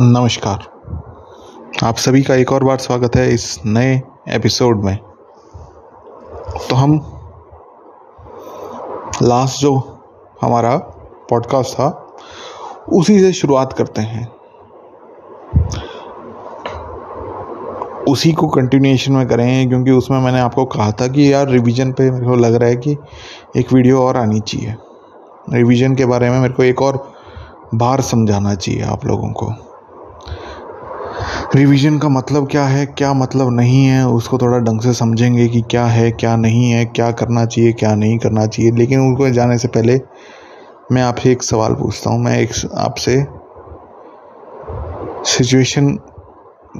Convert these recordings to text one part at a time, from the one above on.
नमस्कार। आप सभी का एक और बार स्वागत है इस नए एपिसोड में। तो हम लास्ट जो हमारा पॉडकास्ट था, उसी से शुरुआत करते हैं। उसी को कंटिन्यूएशन में करें क्योंकि उसमें मैंने आपको कहा था कि यार रिवीजन पे मेरे को लग रहा है कि एक वीडियो और आनी चाहिए। रिवीजन के बारे में मेरे को एक और बार समझाना चाहिए आप लोगों को। रिवीजन का मतलब क्या है, क्या मतलब नहीं है, उसको थोड़ा ढंग से समझेंगे कि क्या है, क्या नहीं है, क्या करना चाहिए, क्या नहीं करना चाहिए। लेकिन उनको जाने से पहले मैं आपसे एक सवाल पूछता हूँ, मैं एक आपसे सिचुएशन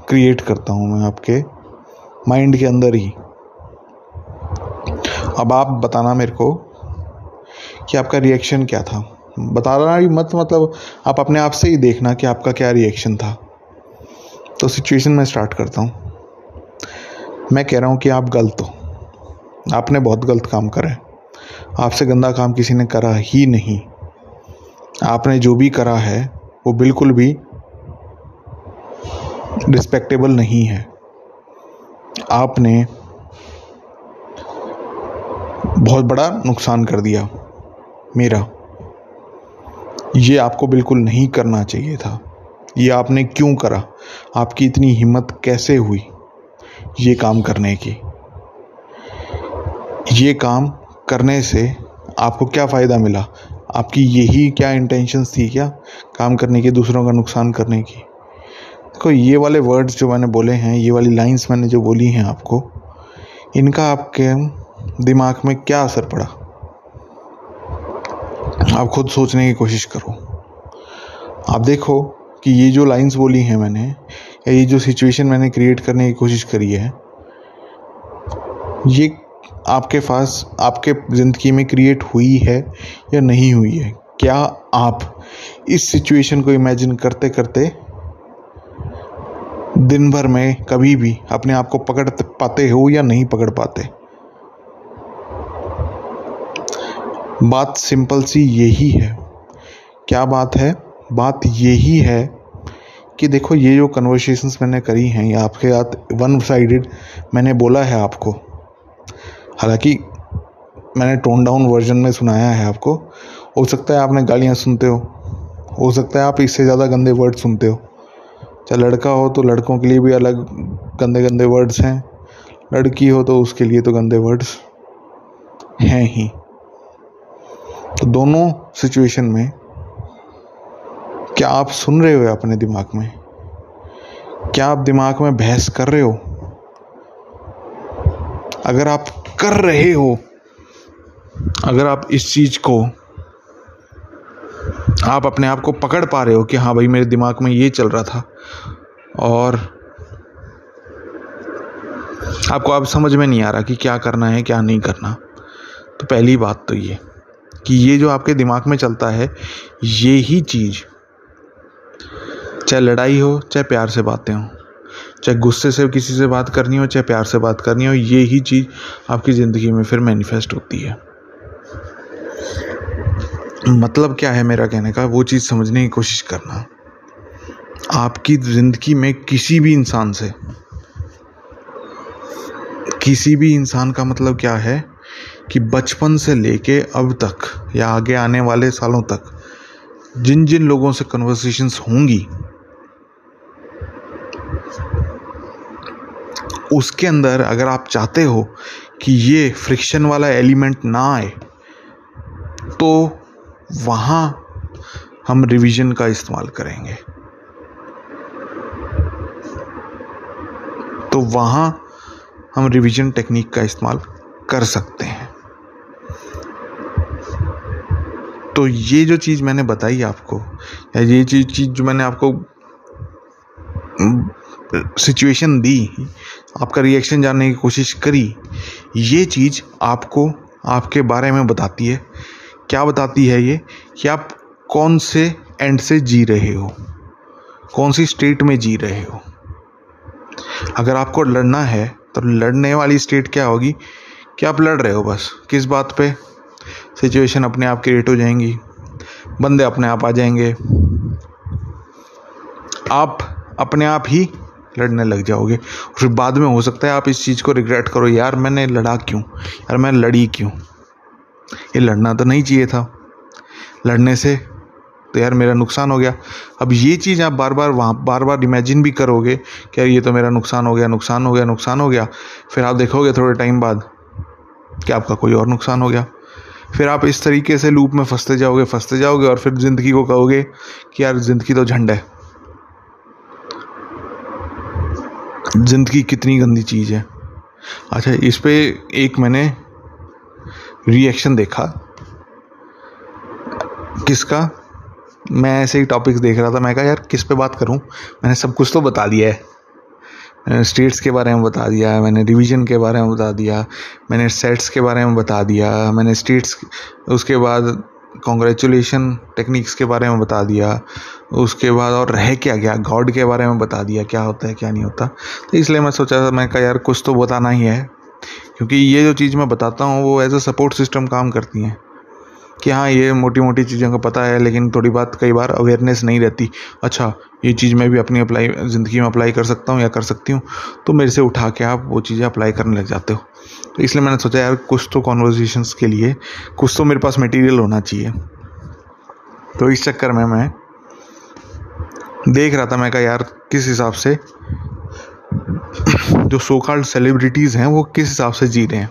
क्रिएट करता हूँ मैं आपके माइंड के अंदर ही। अब आप बताना मेरे को कि आपका रिएक्शन क्या था। बताना ही मत मतलब आप अपने आप से ही देखना कि आपका क्या रिएक्शन था। तो सिचुएशन में स्टार्ट करता हूँ। मैं कह रहा हूँ कि आप गलत हो। आपने बहुत गलत काम करा है। आपसे गंदा काम किसी ने करा ही नहीं। आपने जो भी करा है, वो बिल्कुल भी रिस्पेक्टेबल नहीं है। आपने बहुत बड़ा नुकसान कर दिया मेरा। ये आपको बिल्कुल नहीं करना चाहिए था। ये आपने क्यों करा? आपकी इतनी हिम्मत कैसे हुई ये काम करने की? ये काम करने से आपको क्या फ़ायदा मिला? आपकी यही क्या इंटेंशंस थी क्या काम करने की, दूसरों का नुकसान करने की? देखो, ये वाले वर्ड्स जो मैंने बोले हैं, ये वाली लाइंस मैंने जो बोली हैं आपको, इनका आपके दिमाग में क्या असर पड़ा? आप खुद सोचने की कोशिश करो। आप देखो कि ये जो लाइंस बोली हैं मैंने, या ये जो सिचुएशन मैंने क्रिएट करने की कोशिश करी है, ये आपके पास, आपके ज़िंदगी में क्रिएट हुई है या नहीं हुई है? क्या आप इस सिचुएशन को इमेजिन करते करते दिन भर में कभी भी अपने आप को पकड़ पाते हो या नहीं पकड़ पाते? बात सिंपल सी यही है। क्या बात है? बात यही है कि देखो, ये जो कन्वर्सेशंस मैंने करी हैं, ये आपके साथ वन साइडेड मैंने बोला है आपको। हालाँकि मैंने टोन डाउन वर्जन में सुनाया है आपको। हो सकता है आपने गालियाँ सुनते हो। हो सकता है आप इससे ज़्यादा गंदे वर्ड सुनते हो। चाहे लड़का हो तो लड़कों के लिए भी अलग गंदे गंदे वर्ड्स हैं। लड़की हो तो उसके लिए तो गंदे वर्ड्स हैं ही। तो दोनों सिचुएशन में क्या आप सुन रहे हो अपने दिमाग में? क्या आप दिमाग में बहस कर रहे हो? अगर आप कर रहे हो, अगर आप इस चीज़ को, आप अपने आप को पकड़ पा रहे हो कि हाँ भाई मेरे दिमाग में ये चल रहा था, और आपको अब समझ में नहीं आ रहा कि क्या करना है, क्या नहीं करना तो पहली बात तो ये कि ये जो आपके दिमाग में चलता है, ये ही चीज़ चाहे लड़ाई हो, चाहे प्यार से बातें हो, चाहे गुस्से से किसी से बात करनी हो, चाहे प्यार से बात करनी हो ये ही चीज़ आपकी ज़िंदगी में फिर मैनिफेस्ट होती है। मतलब क्या है मेरा कहने का? वो चीज़ समझने की कोशिश करना। आपकी ज़िंदगी में किसी भी इंसान से, किसी भी इंसान का मतलब क्या है कि बचपन से लेके अब तक या आगे आने वाले सालों तक जिन जिन लोगों से कन्वर्सेशंस होंगी उसके अंदर अगर आप चाहते हो कि ये फ्रिक्शन वाला एलिमेंट ना आए तो वहाँ हम रिवीजन का इस्तेमाल करेंगे। तो वहाँ हम रिवीजन टेक्निक का इस्तेमाल कर सकते हैं। तो ये जो चीज़ मैंने बताई आपको, या ये चीज़ चीज़ जो मैंने आपको सिचुएशन दी आपका रिएक्शन जानने की कोशिश करी। ये चीज़ आपको आपके बारे में बताती है। क्या बताती है ये? कि आप कौन से एंड से जी रहे हो? कौन सी स्टेट में जी रहे हो? अगर आपको लड़ना है तो लड़ने वाली स्टेट क्या होगी? कि आप लड़ रहे हो बस। किस बात पे? सिचुएशन अपने आप क्रिएट हो जाएँगी। बंदे अपने आप आ जाएँगे। आप अपने आप ही लड़ने लग जाओगे। फिर बाद में हो सकता है आप इस चीज़ को रिग्रेट करो, यार, मैंने लड़ा क्यों? यार, मैं लड़ी क्यों? ये लड़ना तो नहीं चाहिए था। लड़ने से तो यार मेरा नुकसान हो गया। अब ये चीज़ आप बार बार वहाँ बार बार इमेजिन भी करोगे कि यार ये तो मेरा नुकसान हो गया, नुकसान हो गया, नुकसान हो गया। फिर आप देखोगे थोड़े टाइम बाद कि आपका कोई और नुकसान हो गया। फिर आप इस तरीके से लूप में फंसते जाओगे फंसते जाओगे और फिर ज़िंदगी को कहोगे कि यार ज़िंदगी तो झंड है। ज़िंदगी कितनी गंदी चीज़ है। अच्छा इस पे एक मैंने रिएक्शन देखा। किसका? मैं ऐसे ही टॉपिक्स देख रहा था, मैं कहा, यार, किस पे बात करूँ? मैंने सब कुछ तो बता दिया है। मैंने स्टेट्स के बारे में बता दिया, मैंने डिवीज़न के बारे में बता दिया, मैंने सेट्स के बारे में बता दिया, मैंने स्टेट्स उसके बाद कॉन्ग्रेचुलेशन टेक्निक्स के बारे में बता दिया, उसके बाद और रह क्या गया गॉड के बारे में बता दिया, क्या होता है, क्या नहीं होता। तो इसलिए मैं सोचा था मैं कहा, यार, कुछ तो बताना ही है, क्योंकि ये जो चीज़ मैं बताता हूँ, वो एज अ सपोर्ट सिस्टम काम करती हैं। कि हाँ ये मोटी मोटी चीज़ों का पता है, लेकिन थोड़ी बात कई बार अवेयरनेस नहीं रहती। अच्छा ये चीज़ मैं भी अपनी अप्लाई ज़िंदगी में अप्लाई कर सकता हूँ या कर सकती हूँ? तो मेरे से उठा के आप वो चीज़ें अप्लाई करने लग जाते हो। तो इसलिए मैंने सोचा, यार, कुछ तो कॉन्वर्जेशंस के लिए, कुछ तो मेरे पास मटेरियल होना चाहिए। तो इस चक्कर में मैं देख रहा था, मैं कहा, यार, किस हिसाब से जो सो कॉल्ड सेलिब्रिटीज़ हैं, वो किस हिसाब से जी रहे हैं?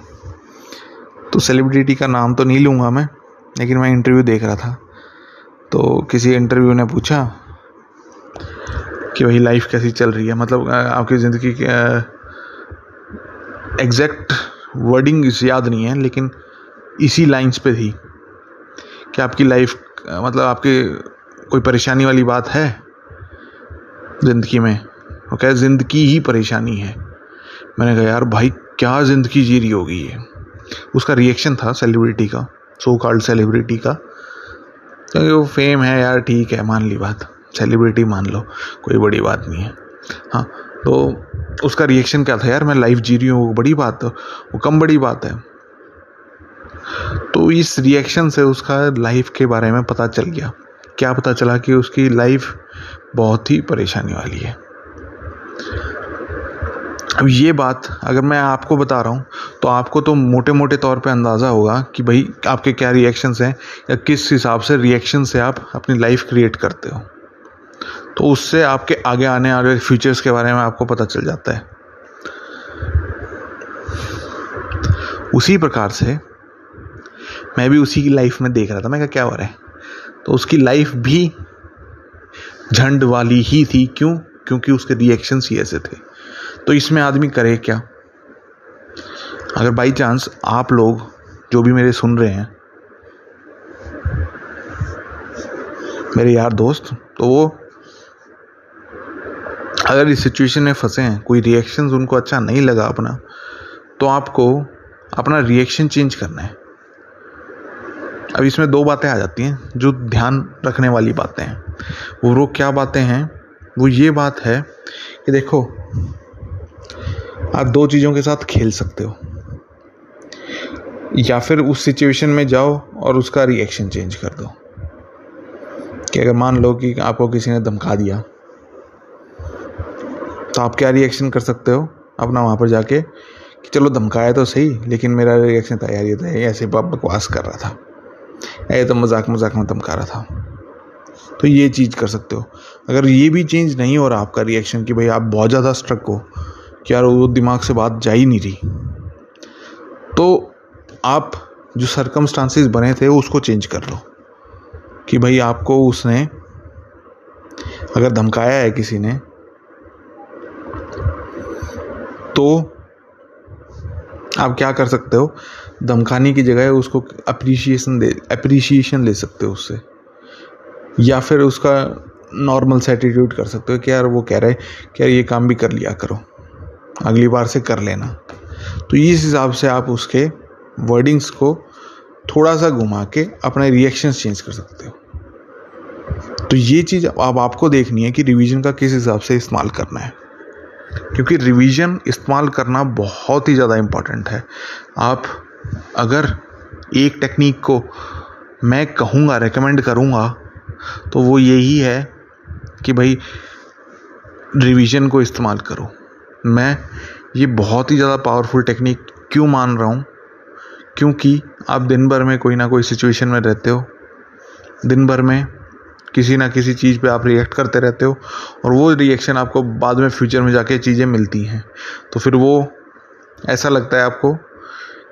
तो सेलिब्रिटी का नाम तो नहीं लूँगा मैं। लेकिन मैं इंटरव्यू देख रहा था। तो किसी इंटरव्यू ने पूछा कि वही लाइफ कैसी चल रही है? मतलब आपकी ज़िंदगी एग्जैक्ट वर्डिंग याद नहीं है, लेकिन इसी लाइंस पे थी कि आपकी लाइफ मतलब आपकी कोई परेशानी वाली बात है ज़िंदगी में? वो कहे, ज़िंदगी ही परेशानी है। मैंने कहा, यार भाई, क्या ज़िंदगी जी रही होगी ये? उसका रिएक्शन था सेलिब्रिटी का। सो कॉल्ड सेलिब्रिटी का। क्योंकि वो फेम है यार, ठीक है, मान ली बात। सेलिब्रिटी मान लो, कोई बड़ी बात नहीं है। हाँ तो उसका रिएक्शन क्या था यार? मैं लाइफ जी रही हूँ, वो बड़ी बात, वो कम बड़ी बात है। तो इस रिएक्शन से उसका लाइफ के बारे में पता चल गया। क्या पता चला कि उसकी लाइफ बहुत ही परेशानी वाली है। अब ये बात अगर मैं आपको बता रहा हूँ तो आपको तो मोटे मोटे तौर पे अंदाज़ा होगा कि भाई आपके क्या रिएक्शंस हैं या किस हिसाब से रिएक्शन से आप अपनी लाइफ क्रिएट करते हो। तो उससे आपके आगे आने वाले फ्यूचर्स के बारे में आपको पता चल जाता है। उसी प्रकार से मैं भी उसी की लाइफ में देख रहा था। मैं क्या क्या हो रहा है? तो उसकी लाइफ भी झंड वाली ही थी। क्यों? क्योंकि उसके रिएक्शंस ही ऐसे थे। तो इसमें आदमी करे क्या? अगर बाई चांस आप लोग जो भी मेरे सुन रहे हैं, मेरे यार दोस्त तो वो अगर इस सिचुएशन में फंसे हैं, कोई रिएक्शंस उनको अच्छा नहीं लगा अपना तो आपको अपना रिएक्शन चेंज करना है। अब इसमें दो बातें आ जाती हैं, जो ध्यान रखने वाली बातें हैं। वो वो क्या बातें हैं? वो ये बात है कि देखो आप दो चीज़ों के साथ खेल सकते हो। या फिर उस सिचुएशन में जाओ और उसका रिएक्शन चेंज कर दो। कि अगर मान लो कि आपको किसी ने धमका दिया तो आप क्या रिएक्शन कर सकते हो अपना वहाँ पर जाके कि चलो धमकाया तो सही, लेकिन मेरा रिएक्शन था, यार ये तो ऐसे बकवास कर रहा था। ये तो मज़ाक मज़ाक में धमका रहा था। तो ये चीज़ कर सकते हो। अगर ये भी चेंज नहीं हो रहा आपका रिएक्शन कि भाई आप बहुत ज़्यादा स्ट्रक हो कि यार वो दिमाग से बात जा ही नहीं रही। तो आप जो सरकमस्टांसिस बने थे, उसको चेंज कर लो। कि भाई आपको उसने अगर धमकाया है किसी ने तो आप क्या कर सकते हो? धमकाने की जगह उसको अप्रिशिएशन दे अप्रिशिएशन ले सकते हो उससे। या फिर उसका नॉर्मल से एटीट्यूड कर सकते हो कि यार वो कह रहे हैं कि यार ये काम भी कर लिया करो। अगली बार से कर लेना। तो इस हिसाब से आप उसके वर्डिंग्स को थोड़ा सा घुमा के अपने रिएक्शंस चेंज कर सकते हो। तो ये चीज़ अब आपको देखनी है कि रिवीजन का किस हिसाब से इस्तेमाल करना है। क्योंकि रिवीजन इस्तेमाल करना बहुत ही ज़्यादा इंपॉर्टेंट है। आप अगर एक टेक्निक को मैं कहूँगा रेकमेंड करूँगा तो वो यही है कि भाई रिवीजन को इस्तेमाल करो। मैं ये बहुत ही ज़्यादा पावरफुल टेक्निक क्यों मान रहा हूँ? क्योंकि आप दिन भर में कोई ना कोई सिचुएशन में रहते हो। दिन भर में किसी ना किसी चीज़ पे आप रिएक्ट करते रहते हो और वो रिएक्शन आपको बाद में फ्यूचर में जाके चीज़ें मिलती हैं। तो फिर वो ऐसा लगता है आपको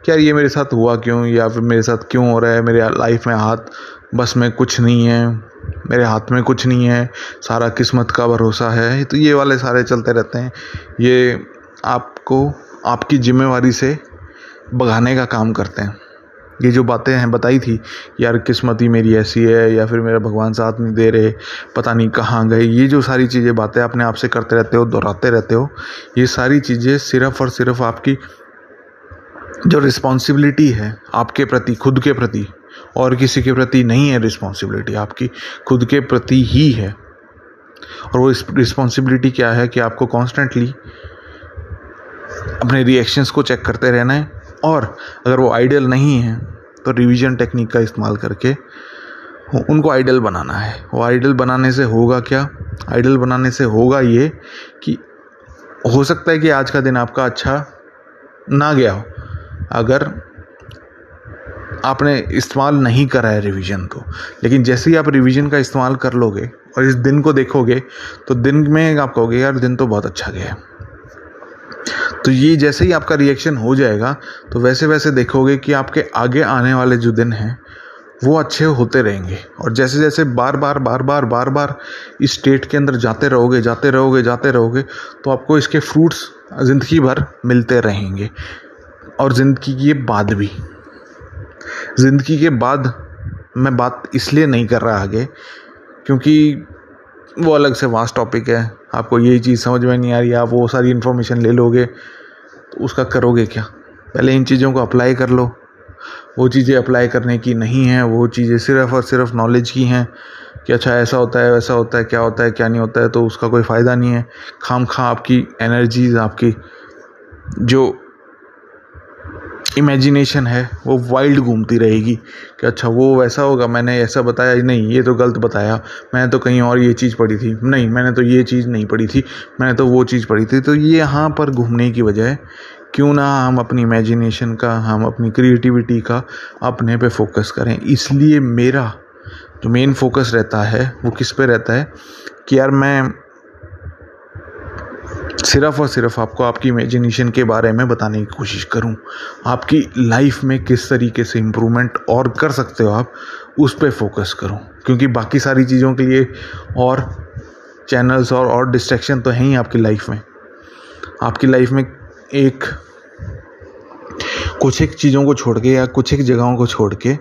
कि यार ये मेरे साथ हुआ क्यों? या फिर मेरे साथ क्यों हो रहा है? मेरे लाइफ में हाथ बस में कुछ नहीं है। मेरे हाथ में कुछ नहीं है, सारा किस्मत का भरोसा है। तो ये वाले सारे चलते रहते हैं। ये आपको, आपकी जिम्मेवारी से भगाने का काम करते हैं। ये जो बातें हैं, बताई थी, यार किस्मत ही मेरी ऐसी है, या फिर मेरा भगवान साथ नहीं दे रहे, पता नहीं कहाँ गए, ये जो सारी चीज़ें, बातें अपने आप से करते रहते हो, दोहराते रहते हो, ये सारी चीज़ें सिर्फ़ और सिर्फ़ आपकी जो रिस्पॉन्सिबिलिटी है, आपके प्रति, खुद के प्रति और किसी के प्रति नहीं है रिस्पॉन्सिबिलिटी आपकी खुद के प्रति ही है। और वो रिस्पॉन्सिबिलिटी क्या है कि आपको कॉन्स्टेंटली अपने रिएक्शंस को चेक करते रहना है। और अगर वो आइडियल नहीं है तो रिवीजन टेक्निक का इस्तेमाल करके उनको आइडल बनाना है। वो आइडल बनाने से होगा क्या? आइडल बनाने से होगा ये कि हो सकता है कि आज का दिन आपका अच्छा ना गया हो। अगर आपने इस्तेमाल नहीं करा है रिवीजन को। लेकिन जैसे ही आप रिवीजन का इस्तेमाल कर लोगे और इस दिन को देखोगे तो दिन में आप कहोगे, यार, दिन तो बहुत अच्छा गया तो ये जैसे ही आपका रिएक्शन हो जाएगा तो वैसे वैसे देखोगे कि आपके आगे आने वाले जो दिन हैं, वो अच्छे होते रहेंगे। और जैसे जैसे बार बार बार बार बार बार इस स्टेट के अंदर जाते रहोगे जाते रहोगे जाते रहोगे तो आपको इसके फ्रूट्स ज़िंदगी भर मिलते रहेंगे। और ज़िंदगी के बाद भी। ज़िंदगी के बाद मैं बात इसलिए नहीं कर रहा आगे, क्योंकि वो अलग से वास्ट टॉपिक है। आपको ये चीज़ समझ में नहीं आ रही, आप वो सारी इन्फॉर्मेशन ले लोगे तो उसका करोगे क्या? पहले इन चीज़ों को अप्लाई कर लो। वो चीज़ें अप्लाई करने की नहीं है, वो चीज़ें सिर्फ़ और सिर्फ़ नॉलेज की हैं कि अच्छा ऐसा होता है, वैसा होता है, क्या होता है, क्या नहीं होता है तो उसका कोई फ़ायदा नहीं है। खाम खा आपकी एनर्जीज आपकी, जो इमेजिनेशन है, वो वाइल्ड घूमती रहेगी कि अच्छा वो वैसा होगा, मैंने ऐसा बताया, नहीं, ये तो गलत बताया, मैंने तो कहीं और ये चीज़ पढ़ी थी, नहीं, मैंने तो ये चीज़ नहीं पढ़ी थी, मैंने तो वो चीज़ पढ़ी थी तो ये यहाँ पर घूमने की वजह क्यों ना हम अपनी इमेजिनेशन का, हम अपनी क्रिएटिविटी का अपने पे फोकस करें, इसलिए मेरा जो मेन फोकस रहता है, वो किस पे रहता है कि यार मैं सिर्फ़ और सिर्फ़ आपको आपकी इमेजिनेशन के बारे में बताने की कोशिश करूँ। आपकी लाइफ में किस तरीके से इम्प्रूवमेंट और कर सकते हो आप, उस पर फोकस करूँ। क्योंकि बाकी सारी चीज़ों के लिए और चैनल्स और और डिस्ट्रैक्शन तो हैं ही आपकी लाइफ में। आपकी लाइफ में एक, कुछ एक चीज़ों को छोड़ के या कुछ एक जगहों को छोड़ के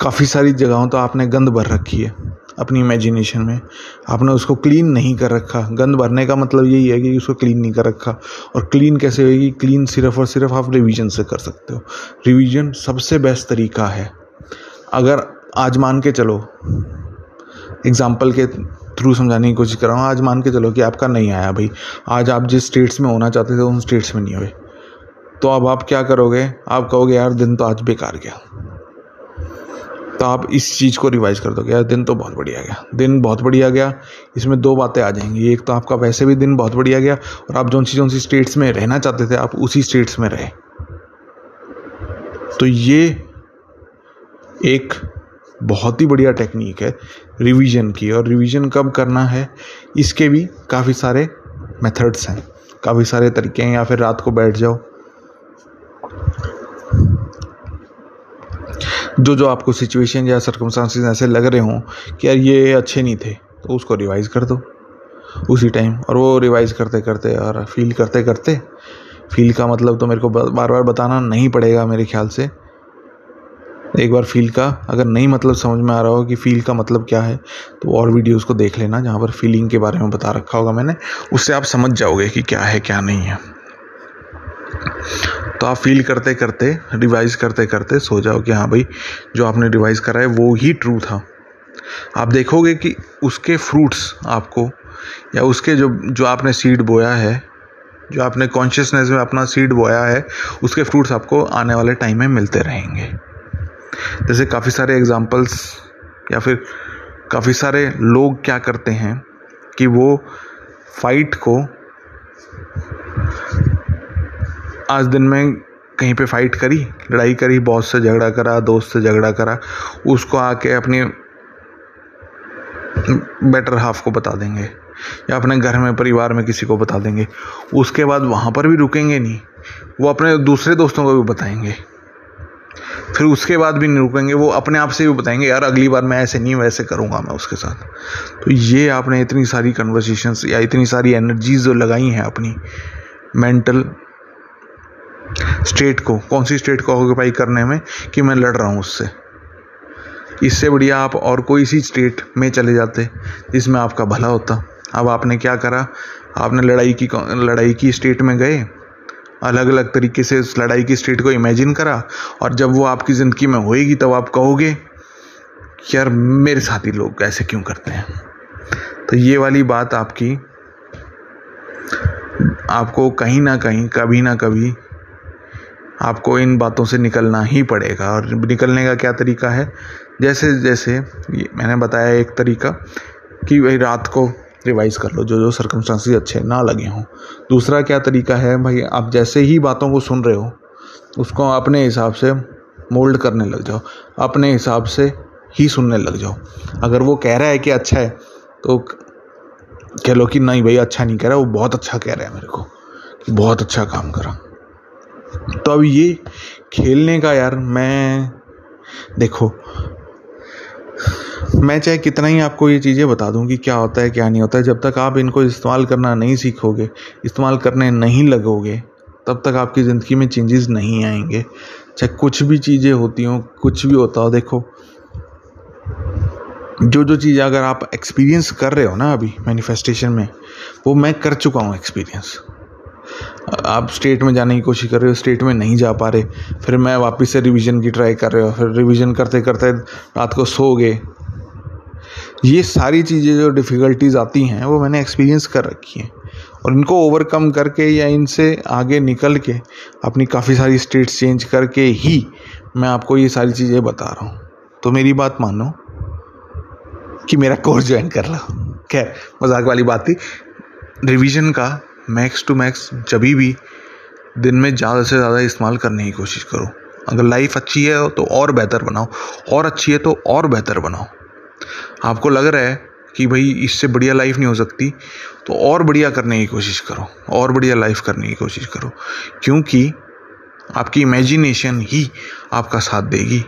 काफ़ी सारी जगहों तो आपने गंद भर रखी है। अपनी इमेजिनेशन में। आपने उसको क्लीन नहीं कर रखा। गंद भरने का मतलब यही है कि उसको क्लीन नहीं कर रखा। और क्लीन कैसे होगी क्लीन सिर्फ़ और सिर्फ़ आप रिवीजन से कर सकते हो। रिवीजन सबसे बेस्ट तरीका है। अगर आज मान के चलो एग्ज़ाम्पल के थ्रू समझाने की कोशिश कर रहा हूँ। आज मान के चलो कि आपका नहीं आया भाई। आज आप जिस स्टेट्स में होना चाहते थे, उन स्टेट्स में नहीं हुए। तो अब आप क्या करोगे? आप कहोगे, यार, दिन तो आज बेकार गया। तो आप इस चीज़ को रिवाइज कर दोगे। यार, दिन तो बहुत बढ़िया गया। दिन बहुत बढ़िया गया। इसमें दो बातें आ जाएँगी। एक तो आपका वैसे भी दिन बहुत बढ़िया गया और आप जो सी जो सी स्टेट्स में रहना चाहते थे, आप उसी स्टेट्स में रहे। तो ये एक बहुत ही बढ़िया टेक्निक है रिवीजन की। और रिवीजन कब करना है, इसके भी काफ़ी सारे मेथड्स हैं। काफ़ी सारे तरीके हैं। या फिर रात को बैठ जाओ। जो जो आपको सिचुएशन या सरकमस्टांसिस ऐसे लग रहे हों कि यार ये अच्छे नहीं थे तो उसको रिवाइज़ कर दो। उसी टाइम और वो रिवाइज़ करते करते और फील करते करते फील का मतलब तो मेरे को बार बार बताना नहीं पड़ेगा मेरे ख्याल से। एक बार फील का, अगर नहीं मतलब समझ में आ रहा हो कि फील का मतलब क्या है तो और वीडियोस को देख लेना, जहाँ पर फीलिंग के बारे में बता रखा होगा मैंने। उससे आप समझ जाओगे कि क्या है, क्या नहीं है। तो आप फील करते करते रिवाइज करते करते सो जाओ कि हाँ भाई, जो आपने रिवाइज करा है, वो ही ट्रू था। आप देखोगे कि उसके फ्रूट्स आपको, या उसके जो जो आपने सीड बोया है, जो आपने कॉन्शियसनेस में अपना सीड बोया है, उसके फ्रूट्स आपको आने वाले टाइम में मिलते रहेंगे। जैसे काफ़ी सारे एग्जाम्पल्स या फिर काफ़ी सारे लोग क्या करते हैं कि वो फाइट को आज दिन में कहीं पे फाइट करी, लड़ाई करी बॉस से झगड़ा करा, दोस्त से झगड़ा करा, उसको आके अपने बेटर हाफ़ को बता देंगे, या अपने घर में, परिवार में किसी को बता देंगे। उसके बाद वहाँ पर भी रुकेंगे नहीं, वो अपने दूसरे दोस्तों को भी बताएँगे। फिर उसके बाद भी नहीं रुकेंगे, वो अपने आप से भी बताएँगे, यार, अगली बार मैं ऐसे नहीं वैसे करूँगा मैं उसके साथ। तो ये आपने इतनी सारी कन्वर्सेशंस या इतनी सारी एनर्जीज जो लगाई हैं अपनी मेंटल स्टेट को, कौन सी स्टेट को ऑक्यूपाई करने में कि मैं लड़ रहा हूँ उससे? इससे बढ़िया आप और कोई सी स्टेट में चले जाते जिसमें आपका भला होता। अब आपने क्या करा? आपने लड़ाई की लड़ाई की स्टेट में गए? अलग अलग तरीके से उस लड़ाई की स्टेट को इमेजिन करा और जब वो आपकी ज़िंदगी में होएगी तब आप कहोगे, यार, मेरे साथी लोग ऐसे क्यों करते हैं? तो ये वाली बात आपकी, आपको कहीं ना कहीं, कभी ना कभी आपको इन बातों से निकलना ही पड़ेगा। और निकलने का क्या तरीका है? जैसे जैसे मैंने बताया एक तरीका कि भाई रात को रिवाइज कर लो, जो जो सर्कमस्टांसिस अच्छे ना लगे हों। दूसरा क्या तरीका है? भाई आप जैसे ही बातों को सुन रहे हो, उसको अपने हिसाब से मोल्ड करने लग जाओ। अपने हिसाब से ही सुनने लग जाओ। अगर वो कह रहा है कि अच्छा है तो कह लो कि नहीं भाई अच्छा नहीं कह रहा, वो बहुत अच्छा कह रहा है मेरे को कि बहुत अच्छा काम करा। तो अब ये खेलने का यार मैं, देखो, मैं चाहे कितना ही आपको ये चीज़ें बता दूँ कि क्या होता है, क्या नहीं होता है, जब तक आप इनको इस्तेमाल करना नहीं सीखोगे, इस्तेमाल करने नहीं लगोगे, तब तक आपकी ज़िंदगी में चेंजेस नहीं आएँगे। चाहे कुछ भी चीज़ें होती हों, कुछ भी होता हो, देखो, जो जो चीज़ अगर आप एक्सपीरियंस कर रहे हो ना अभी मैनिफेस्टेशन में, वो मैं कर चुका हूँ एक्सपीरियंस आप स्टेट में जाने की कोशिश कर रहे हो स्टेट में नहीं जा पा रहे, फिर मैं वापस से रिवीजन की ट्राई कर रहे हो, फिर रिवीजन करते करते रात को सो गए ये सारी चीज़ें जो डिफ़िकल्टीज आती हैं, वो मैंने एक्सपीरियंस कर रखी हैं। और इनको ओवरकम करके या इनसे आगे निकल के अपनी काफ़ी सारी स्टेट्स चेंज करके ही मैं आपको ये सारी चीज़ें बता रहा हूँ। तो मेरी बात मानो कि मेरा कोर्स ज्वाइन कर लो खैर, मज़ाक वाली बात थी। रिवीजन का मैक्स टू मैक्स जब भी, दिन में ज़्यादा से ज़्यादा इस्तेमाल करने की कोशिश करो। अगर लाइफ अच्छी है तो और बेहतर बनाओ। और अच्छी है तो और बेहतर बनाओ। आपको लग रहा है कि भाई, इससे बढ़िया लाइफ नहीं हो सकती तो और बढ़िया करने की कोशिश करो। और बढ़िया लाइफ करने की कोशिश करो। क्योंकि आपकी इमेजिनेशन ही आपका साथ देगी।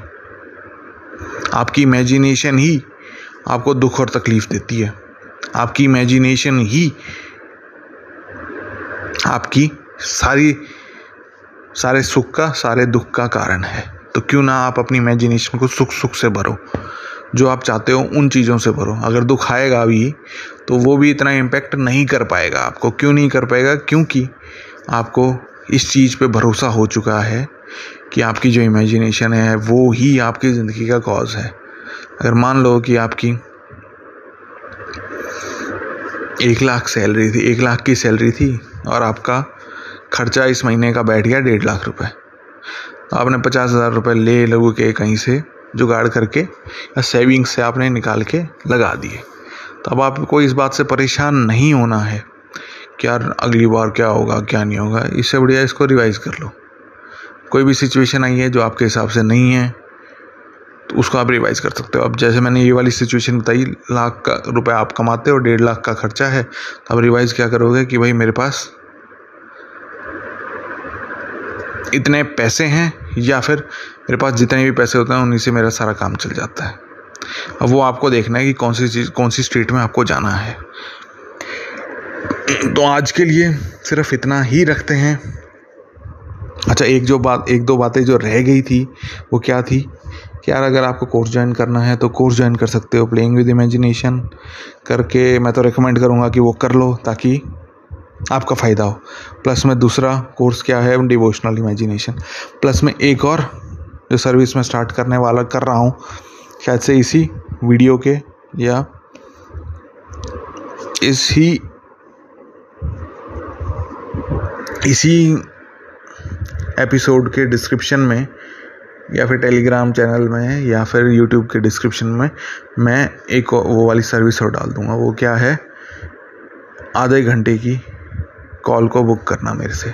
आपकी इमेजिनेशन ही आपको दुख और तकलीफ़ देती है। आपकी इमेजिनेशन ही आपकी सारी, सारे सुख का, सारे दुख का कारण है। तो क्यों ना आप अपनी इमेजिनेशन को सुख सुख से भरो। जो आप चाहते हो, उन चीज़ों से भरो। अगर दुख आएगा भी तो वो भी इतना इम्पेक्ट नहीं कर पाएगा आपको। क्यों नहीं कर पाएगा? क्योंकि आपको इस चीज़ पे भरोसा हो चुका है कि आपकी जो इमेजिनेशन है, वो ही आपकी ज़िंदगी का कॉज है। अगर मान लो कि आपकी एक लाख सैलरी थी, एक लाख की सैलरी थी और आपका खर्चा इस महीने का बैठ गया डेढ़ लाख रुपए। तो आपने पचास हज़ार रुपये ले लगू के कहीं से जुगाड़ करके या सेविंग्स से आपने निकाल के लगा दिए। तो अब आपको इस बात से परेशान नहीं होना है कि यार अगली बार क्या होगा, क्या नहीं होगा, इससे बढ़िया इसको रिवाइज कर लो। कोई भी सिचुएशन आई है जो आपके हिसाब से नहीं है तो उसको आप रिवाइज कर सकते हो। अब जैसे मैंने ये वाली सिचुएशन बताई, लाख का रुपए आप कमाते हो, डेढ़ लाख का खर्चा है तो आप रिवाइज क्या करोगे कि भाई मेरे पास इतने पैसे हैं, या फिर मेरे पास जितने भी पैसे होते हैं, उन्हीं से मेरा सारा काम चल जाता है। अब वो आपको देखना है कि कौन सी चीज़, कौन सी स्टेट में आपको जाना है। तो आज के लिए सिर्फ़ इतना ही रखते हैं। अच्छा एक जो बात, एक दो बातें जो रह गई थी, वो क्या थी? कि यार अगर आपको कोर्स ज्वाइन करना है तो कोर्स ज्वाइन कर सकते हो प्लेइंग विद इमेजिनेशन करके मैं तो रिकमेंड करूँगा कि वो कर लो ताकि आपका फ़ायदा हो। प्लस में दूसरा कोर्स क्या है? डिवोशनल इमेजिनेशन प्लस में एक और जो सर्विस में स्टार्ट करने वाला कर रहा हूँ, शायद से इसी वीडियो के या इसी इसी एपिसोड के डिस्क्रिप्शन में या फिर टेलीग्राम चैनल में या फिर यूट्यूब के डिस्क्रिप्शन में मैं एक वो वाली सर्विस और डाल दूँगा। वो क्या है? आधे घंटे की कॉल को बुक करना मेरे से।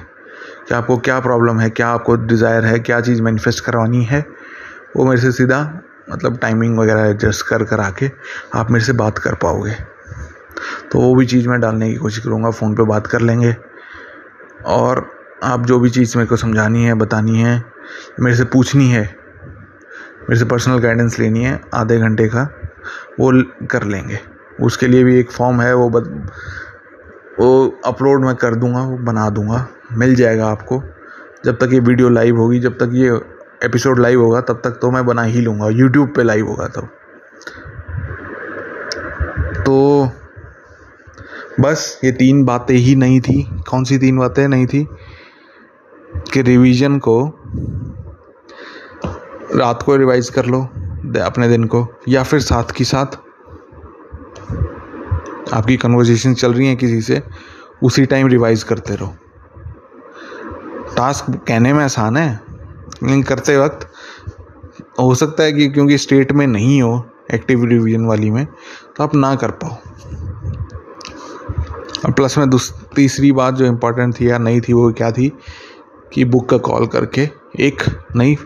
कि आपको क्या प्रॉब्लम है? क्या आपको डिज़ायर है? क्या चीज़ मैनिफेस्ट करवानी है? वो मेरे से सीधा मतलब टाइमिंग वगैरह एडजस्ट कर कर आके आप मेरे से बात कर पाओगे। तो वो भी चीज़ मैं डालने की कोशिश करूँगा। फ़ोन पे बात कर लेंगे। और आप जो भी चीज़ मेरे को समझानी है, बतानी है मेरे से पूछनी है। मेरे से पर्सनल गाइडेंस लेनी है आधे घंटे का। वो कर लेंगे। उसके लिए भी एक फॉर्म है वो बद, वो अपलोड मैं कर दूँगा वो बना दूँगा। मिल जाएगा आपको। जब तक ये वीडियो लाइव होगी जब तक ये एपिसोड लाइव होगा तब तक तो मैं बना ही लूँगा। यूट्यूब पे लाइव होगा तब तो बस ये तीन बातें ही नहीं थी। कौन सी तीन बातें नहीं थी? कि रिवीजन को रात को रिवाइज कर लो अपने दिन को, या फिर साथ की साथ। आपकी कन्वर्जेशन चल रही है किसी से, उसी टाइम रिवाइज करते रहो। टास्क कहने में आसान है, लेकिन करते वक्त हो सकता है कि क्योंकि स्टेट में नहीं हो एक्टिव रिवीजन वाली में तो आप ना कर पाओ। और प्लस में तीसरी बात जो इम्पोर्टेंट थी या नहीं थी, वो क्या थी कि बुक का कॉल करके एक नई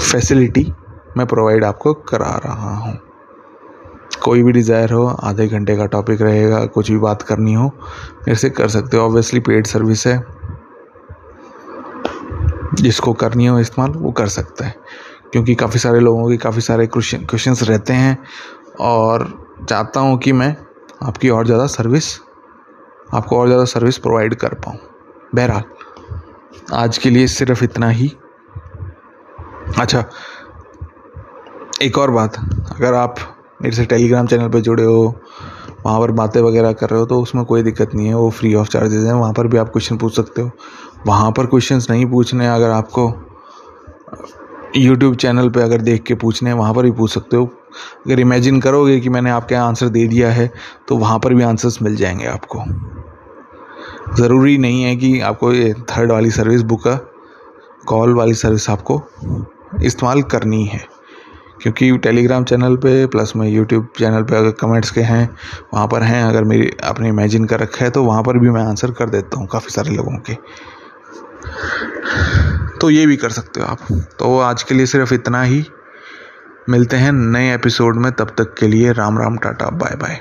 फैसिलिटी मैं प्रोवाइड आपको करा रहा हूँ। कोई भी डिज़ायर हो, आधे घंटे का टॉपिक रहेगा, कुछ भी बात करनी हो मेरे से कर सकते हो। ऑब्वियसली पेड सर्विस है। जिसको करनी हो इस्तेमाल, वो कर सकता है। क्योंकि काफ़ी सारे लोगों के काफ़ी सारे क्वेश्चन रहते हैं। और चाहता हूँ कि मैं आपकी और ज़्यादा सर्विस आपको और ज़्यादा सर्विस प्रोवाइड कर पाऊँ। बहरहाल, आज के लिए सिर्फ़ इतना ही। अच्छा एक और बात। अगर आप मेरे से टेलीग्राम चैनल पर जुड़े हो, वहाँ पर बातें वगैरह कर रहे हो तो उसमें कोई दिक्कत नहीं है, वो फ्री ऑफ़ चार्जेस हैं, वहाँ पर भी आप क्वेश्चन पूछ सकते हो। वहाँ पर क्वेश्चंस नहीं पूछने, अगर आपको यूट्यूब चैनल पे अगर देख के पूछने हैं, वहाँ पर भी पूछ सकते हो। अगर इमेजिन करोगे कि मैंने आपके आंसर दे दिया है तो वहाँ पर भी आंसर्स मिल जाएँगे आपको। ज़रूरी नहीं है कि आपको ये थर्ड वाली सर्विस बुक कॉल वाली सर्विस आपको इस्तेमाल करनी है, क्योंकि टेलीग्राम चैनल पे प्लस में यूट्यूब चैनल पे अगर कमेंट्स के हैं, वहाँ पर हैं, अगर मेरी आपने इमेजिन कर रखा है तो वहाँ पर भी मैं आंसर कर देता हूँ काफ़ी सारे लोगों के। तो ये भी कर सकते हो आप। तो आज के लिए सिर्फ़ इतना ही। मिलते हैं नए एपिसोड में, तब तक के लिए Ram Ram tata bye bye